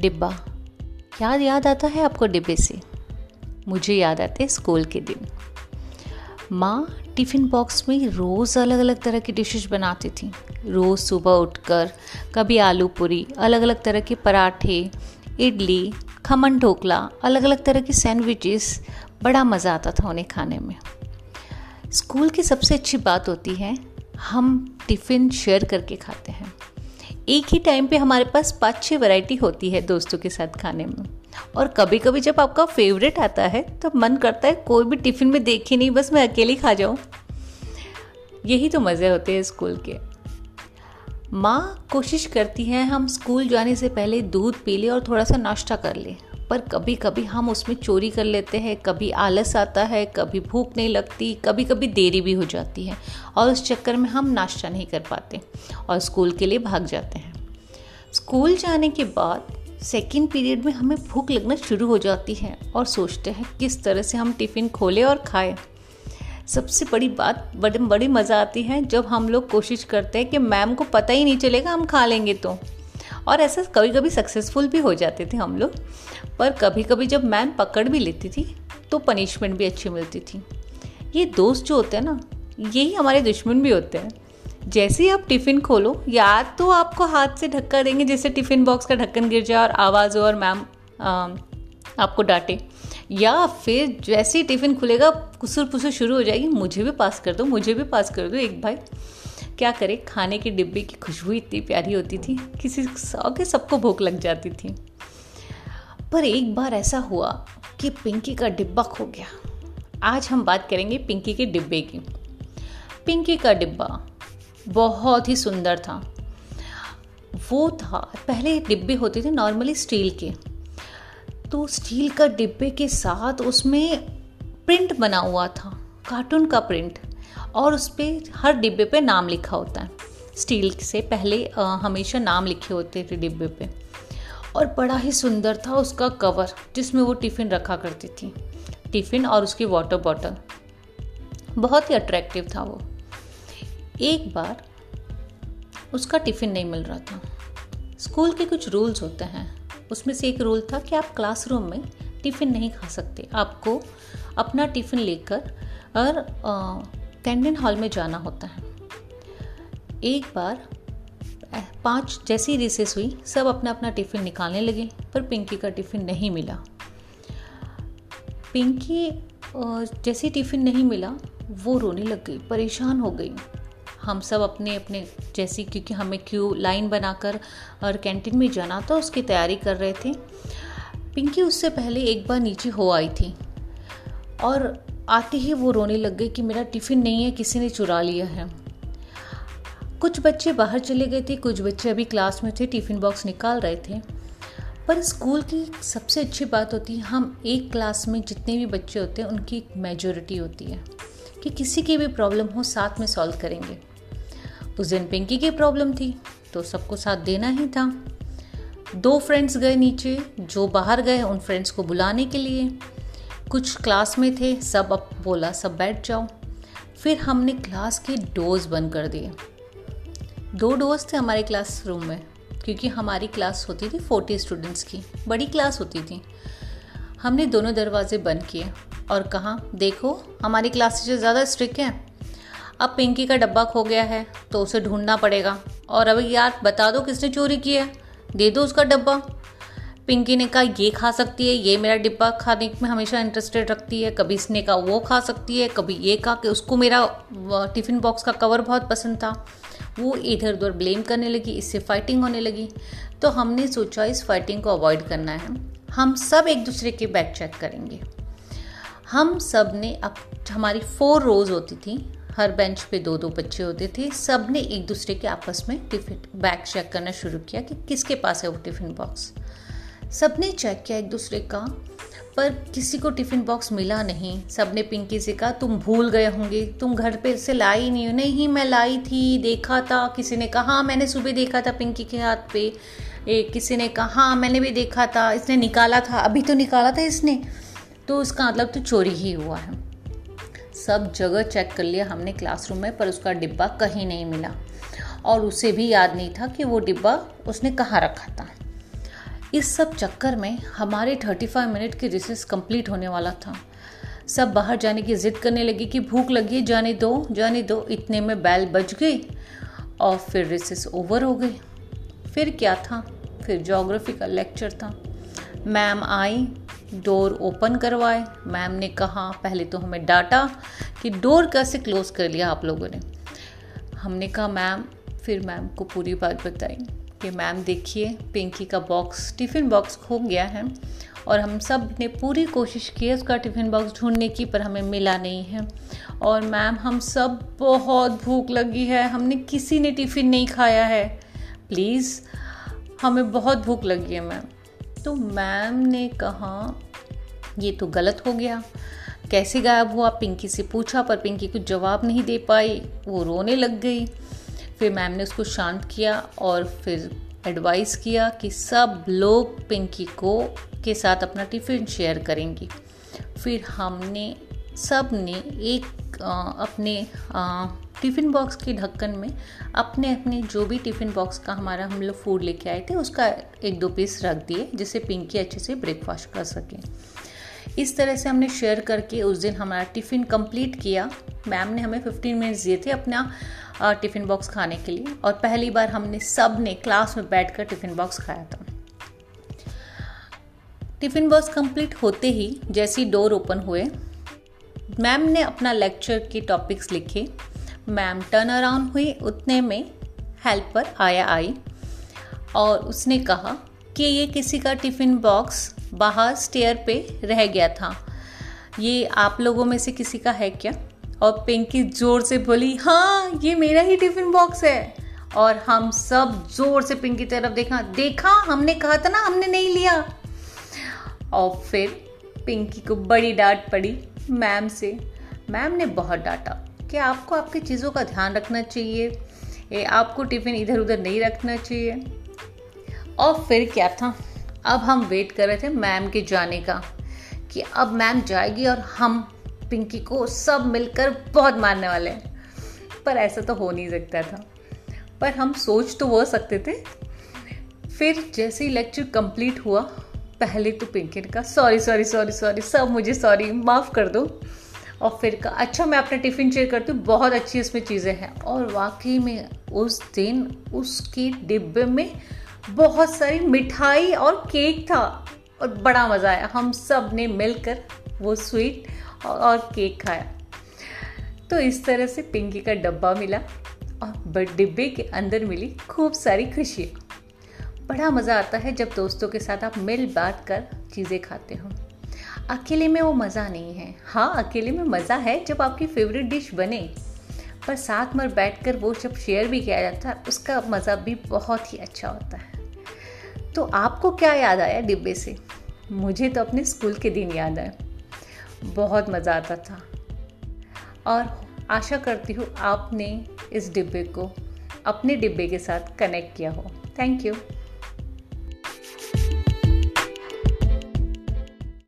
डिब्बा। याद याद आता है आपको डिब्बे से? मुझे याद आते स्कूल के दिन। माँ टिफ़िन बॉक्स में रोज़ अलग अलग तरह की डिशेस बनाती थी। रोज़ सुबह उठकर कभी आलू पूरी अलग अलग तरह के पराठे, इडली, खमन ढोकला अलग अलग तरह की सैंडविचेस। बड़ा मज़ा आता था उन्हें खाने में। स्कूल की सबसे अच्छी बात होती है, हम टिफ़िन शेयर करके खाते हैं। एक ही टाइम पे हमारे पास पाँच छः वैरायटी होती है दोस्तों के साथ खाने में। और कभी कभी जब आपका फेवरेट आता है तो मन करता है कोई भी टिफ़िन में देखे नहीं, बस मैं अकेली खा जाऊँ। यही तो मज़े होते हैं स्कूल के। माँ कोशिश करती हैं हम स्कूल जाने से पहले दूध पी लें और थोड़ा सा नाश्ता कर लें। पर कभी कभी हम उसमें चोरी कर लेते हैं, कभी आलस आता है, कभी भूख नहीं लगती कभी कभी देरी भी हो जाती है और उस चक्कर में हम नाश्ता नहीं कर पाते और स्कूल के लिए भाग जाते हैं। स्कूल जाने के बाद सेकेंड पीरियड में हमें भूख लगना शुरू हो जाती है और सोचते हैं किस तरह से हम टिफ़िन खोलें और खाएँ। सबसे बड़ी बात, बड़ी बड़ी मज़ा आती है जब हम लोग कोशिश करते हैं कि मैम को पता ही नहीं चलेगा हम खा लेंगे तो। और ऐसा कभी कभी सक्सेसफुल भी हो जाते थे हम लोग। पर कभी कभी जब मैम पकड़ भी लेती थी तो पनिशमेंट भी अच्छी मिलती थी। ये दोस्त जो होते हैं ना, यही हमारे दुश्मन भी होते हैं। जैसे ही आप टिफ़िन खोलो, या तो आपको हाथ से धक्का देंगे, जैसे टिफ़िन बॉक्स का ढक्कन गिर जाए और आवाज़ हो और मैम आपको डांटे। या फिर जैसे ही टिफ़िन खुलेगा कुसुर पुसुर शुरू हो जाएगी, मुझे भी पास कर दो, मुझे भी पास कर दो एक भाई। क्या करे? खाने के डिब्बे की खुशबू इतनी प्यारी होती थी, किसी सौ के सबको भूख लग जाती थी। पर एक बार ऐसा हुआ कि पिंकी का डिब्बा खो गया। आज हम बात करेंगे पिंकी के डिब्बे की। पिंकी का डिब्बा बहुत ही सुंदर था। वो था, पहले डिब्बे होते थे नॉर्मली स्टील के। तो स्टील का डिब्बे के साथ उसमें प्रिंट बना हुआ था, कार्टून का प्रिंट। और उस पर हर डिब्बे पे नाम लिखा होता है। स्टील से पहले हमेशा नाम लिखे होते थे डिब्बे पे। और बड़ा ही सुंदर था उसका कवर, जिसमें वो टिफ़िन रखा करती थी। टिफ़िन और उसकी वाटर बॉटल। बहुत ही अट्रैक्टिव था वो। एक बार उसका टिफ़िन नहीं मिल रहा था। स्कूल के कुछ रूल्स होते हैं। उसमें से एक रूल था कि आप क्लासरूम में टिफ़िन नहीं खा सकते। आपको अपना टिफ़िन लेकर, और कैंटीन हॉल में जाना होता है। एक बार पाँच जैसी रिसेस हुई, सब अपना अपना टिफ़िन निकालने लगे, पर पिंकी का टिफ़िन नहीं मिला। पिंकी जैसे टिफ़िन नहीं मिला, वो रोने लग गई, परेशान हो गई। हम सब अपने अपने जैसी, क्योंकि हमें क्यू लाइन बनाकर और कैंटीन में जाना था, उसकी तैयारी कर रहे थे। पिंकी उससे पहले एक बार नीचे हो आई थी। और आते ही वो रोने लग गई कि मेरा टिफ़िन नहीं है, किसी ने चुरा लिया है। कुछ बच्चे बाहर चले गए थे, कुछ बच्चे अभी क्लास में थे, टिफ़िन बॉक्स निकाल रहे थे। पर स्कूल की सबसे अच्छी बात होती है, हम एक क्लास में जितने भी बच्चे होते हैं, उनकी एक मेजोरिटी होती है कि किसी की भी प्रॉब्लम हो, साथ में सॉल्व करेंगे। उस दिन पिंकी की प्रॉब्लम थी तो सबको साथ देना ही था। दो फ्रेंड्स गए नीचे, जो बाहर गए उन फ्रेंड्स को बुलाने के लिए। कुछ क्लास में थे, सब अब बोला, सब बैठ जाओ। फिर हमने क्लास के डोर्स बंद कर दिए। दो डोर्स थे हमारे क्लास रूम में, क्योंकि हमारी क्लास होती थी फोर्टी स्टूडेंट्स की, बड़ी क्लास होती थी। हमने दोनों दरवाजे बंद किए और कहा, देखो, हमारी क्लास टीचर ज़्यादा स्ट्रिक्ट है। अब पिंकी का डब्बा खो गया है तो उसे ढूंढना पड़ेगा। और अभी यार, बता दो किसने चोरी किया है? दे दो उसका डब्बा। पिंकी ने कहा, ये खा सकती है, ये मेरा डिब्बा खाने में हमेशा इंटरेस्टेड रखती है, कभी इसने कहा, वो खा सकती है, कभी ये कहा कि उसको मेरा टिफ़िन बॉक्स का कवर बहुत पसंद था। वो इधर उधर ब्लेम करने लगी, इससे फाइटिंग होने लगी। तो हमने सोचा, इस फाइटिंग को अवॉइड करना है। हम सब एक दूसरे के बैग चेक करेंगे। हम सबने अब, हमारी फोर रोज़ होती थी, हर बेंच पे दो दो बच्चे होते थे, सबने एक दूसरे के आपस में टिफ़िन बैग चेक करना शुरू किया कि किसके पास है वो टिफ़िन बॉक्स सबने चेक किया एक दूसरे का, पर किसी को टिफ़िन बॉक्स मिला नहीं। सबने पिंकी से कहा, तुम भूल गए होंगे, तुम घर पे से लाई नहीं हो। नहीं, मैं लाई थी, देखा था। किसी ने कहा हाँ मैंने सुबह देखा था पिंकी के हाथ पे। एक किसी ने कहा हाँ मैंने भी देखा था, इसने निकाला था, अभी तो निकाला था इसने। तो उसका मतलब तो चोरी ही हुआ है। सब जगह चेक कर लिया हमने क्लासरूम में, पर उसका डिब्बा कहीं नहीं मिला। और उसे भी याद नहीं था कि वो डिब्बा उसने कहाँ रखा था। इस सब चक्कर में हमारे 35 मिनट की रिसेस कंप्लीट होने वाला था। सब बाहर जाने की ज़िद करने लगी कि भूख लगी, जाने दो जाने दो। इतने में बैल बज गई और फिर रिसेस ओवर हो गई फिर क्या था? फिर जोग्राफी का लेक्चर था। मैम आई डोर ओपन करवाए। मैम ने कहा, पहले तो हमें डांटा कि डोर कैसे क्लोज कर लिया आप लोगों ने? हमने कहा मैम फिर मैम को पूरी बात बताई कि मैम देखिए, पिंकी का बॉक्स टिफ़िन बॉक्स खो गया है और हम सबने पूरी कोशिश की है उसका टिफ़िन बॉक्स ढूँढने की, पर हमें मिला नहीं है। और मैम, हम सब बहुत भूख लगी है। हमने किसी ने टिफ़िन नहीं खाया है। प्लीज़ हमें बहुत भूख लगी है मैम। तो मैम ने कहा, ये तो गलत हो गया। कैसे गायब हुआ? पिंकी से पूछा, पर पिंकी कुछ जवाब नहीं दे पाई। वो रोने लग गई। फिर मैम ने उसको शांत किया और फिर एडवाइस किया कि सब लोग पिंकी को के साथ अपना टिफ़िन शेयर करेंगी। फिर हमने सबने एक आ, अपने टिफ़िन बॉक्स के ढक्कन में अपने अपने जो भी टिफ़िन बॉक्स का हमारा हम लोग फ़ूड लेके आए थे उसका एक दो पीस रख दिए जिससे पिंकी अच्छे से ब्रेकफास्ट कर सके। इस तरह से हमने शेयर करके उस दिन हमारा टिफ़िन कंप्लीट किया। मैम ने हमें 15 मिनट्स दिए थे अपना टिफ़िन बॉक्स खाने के लिए। और पहली बार हमने सबने क्लास में बैठ कर टिफ़िन बॉक्स खाया था। टिफ़िन बॉक्स कंप्लीट होते ही जैसी डोर ओपन हुए मैम ने अपना लेक्चर के टॉपिक्स लिखे। मैम टर्न अराउंड हुई, उतने में हेल्पर आया आई। और उसने कहा कि ये किसी का टिफ़िन बॉक्स बाहर स्टेयर पे रह गया था। ये आप लोगों में से किसी का है क्या? और पिंकी ज़ोर से बोली हाँ ये मेरा ही टिफ़िन बॉक्स है। और हम सब ज़ोर से पिंकी तरफ़ देखा। देखा, हमने कहा था ना, हमने नहीं लिया। और फिर पिंकी को बड़ी डांट पड़ी मैम से। मैम ने बहुत डांटा कि आपको आपकी चीज़ों का ध्यान रखना चाहिए आपको टिफ़िन इधर उधर नहीं रखना चाहिए। और फिर क्या था? अब हम वेट कर रहे थे मैम के जाने का कि अब मैम जाएगी और हम पिंकी को सब मिलकर बहुत मारने वाले हैं। पर ऐसा तो हो नहीं सकता था। पर हम सोच तो वो सकते थे। फिर जैसे ही लेक्चर कंप्लीट हुआ, पहले तो पिंकी ने कहा सॉरी सॉरी सॉरी सॉरी सब मुझे सॉरी माफ़ कर दो। और फिर कहा अच्छा मैं अपना टिफ़िन शेयर करती हूँ, बहुत अच्छी इसमें चीज़ें हैं। और वाकई में उस दिन उसके डिब्बे में बहुत सारी मिठाई और केक था और बड़ा मज़ा आया। हम सबने मिलकर वो स्वीट और केक खाया। तो इस तरह से पिंकी का डब्बा मिला और डिब्बे के अंदर मिली खूब सारी खुशियाँ। बड़ा मज़ा आता है जब दोस्तों के साथ आप मिल बात कर चीज़ें खाते हो। अकेले में वो मज़ा नहीं है। हाँ अकेले में मज़ा है जब आपकी फेवरेट डिश बने, पर साथ में बैठ कर वो जब शेयर भी किया जाता है, उसका मज़ा भी बहुत ही अच्छा होता है। तो आपको क्या याद आया डिब्बे से? मुझे तो अपने स्कूल के दिन याद आए बहुत मज़ा आता था। और आशा करती हूँ आपने इस डिब्बे को अपने डिब्बे के साथ कनेक्ट किया हो। Thank you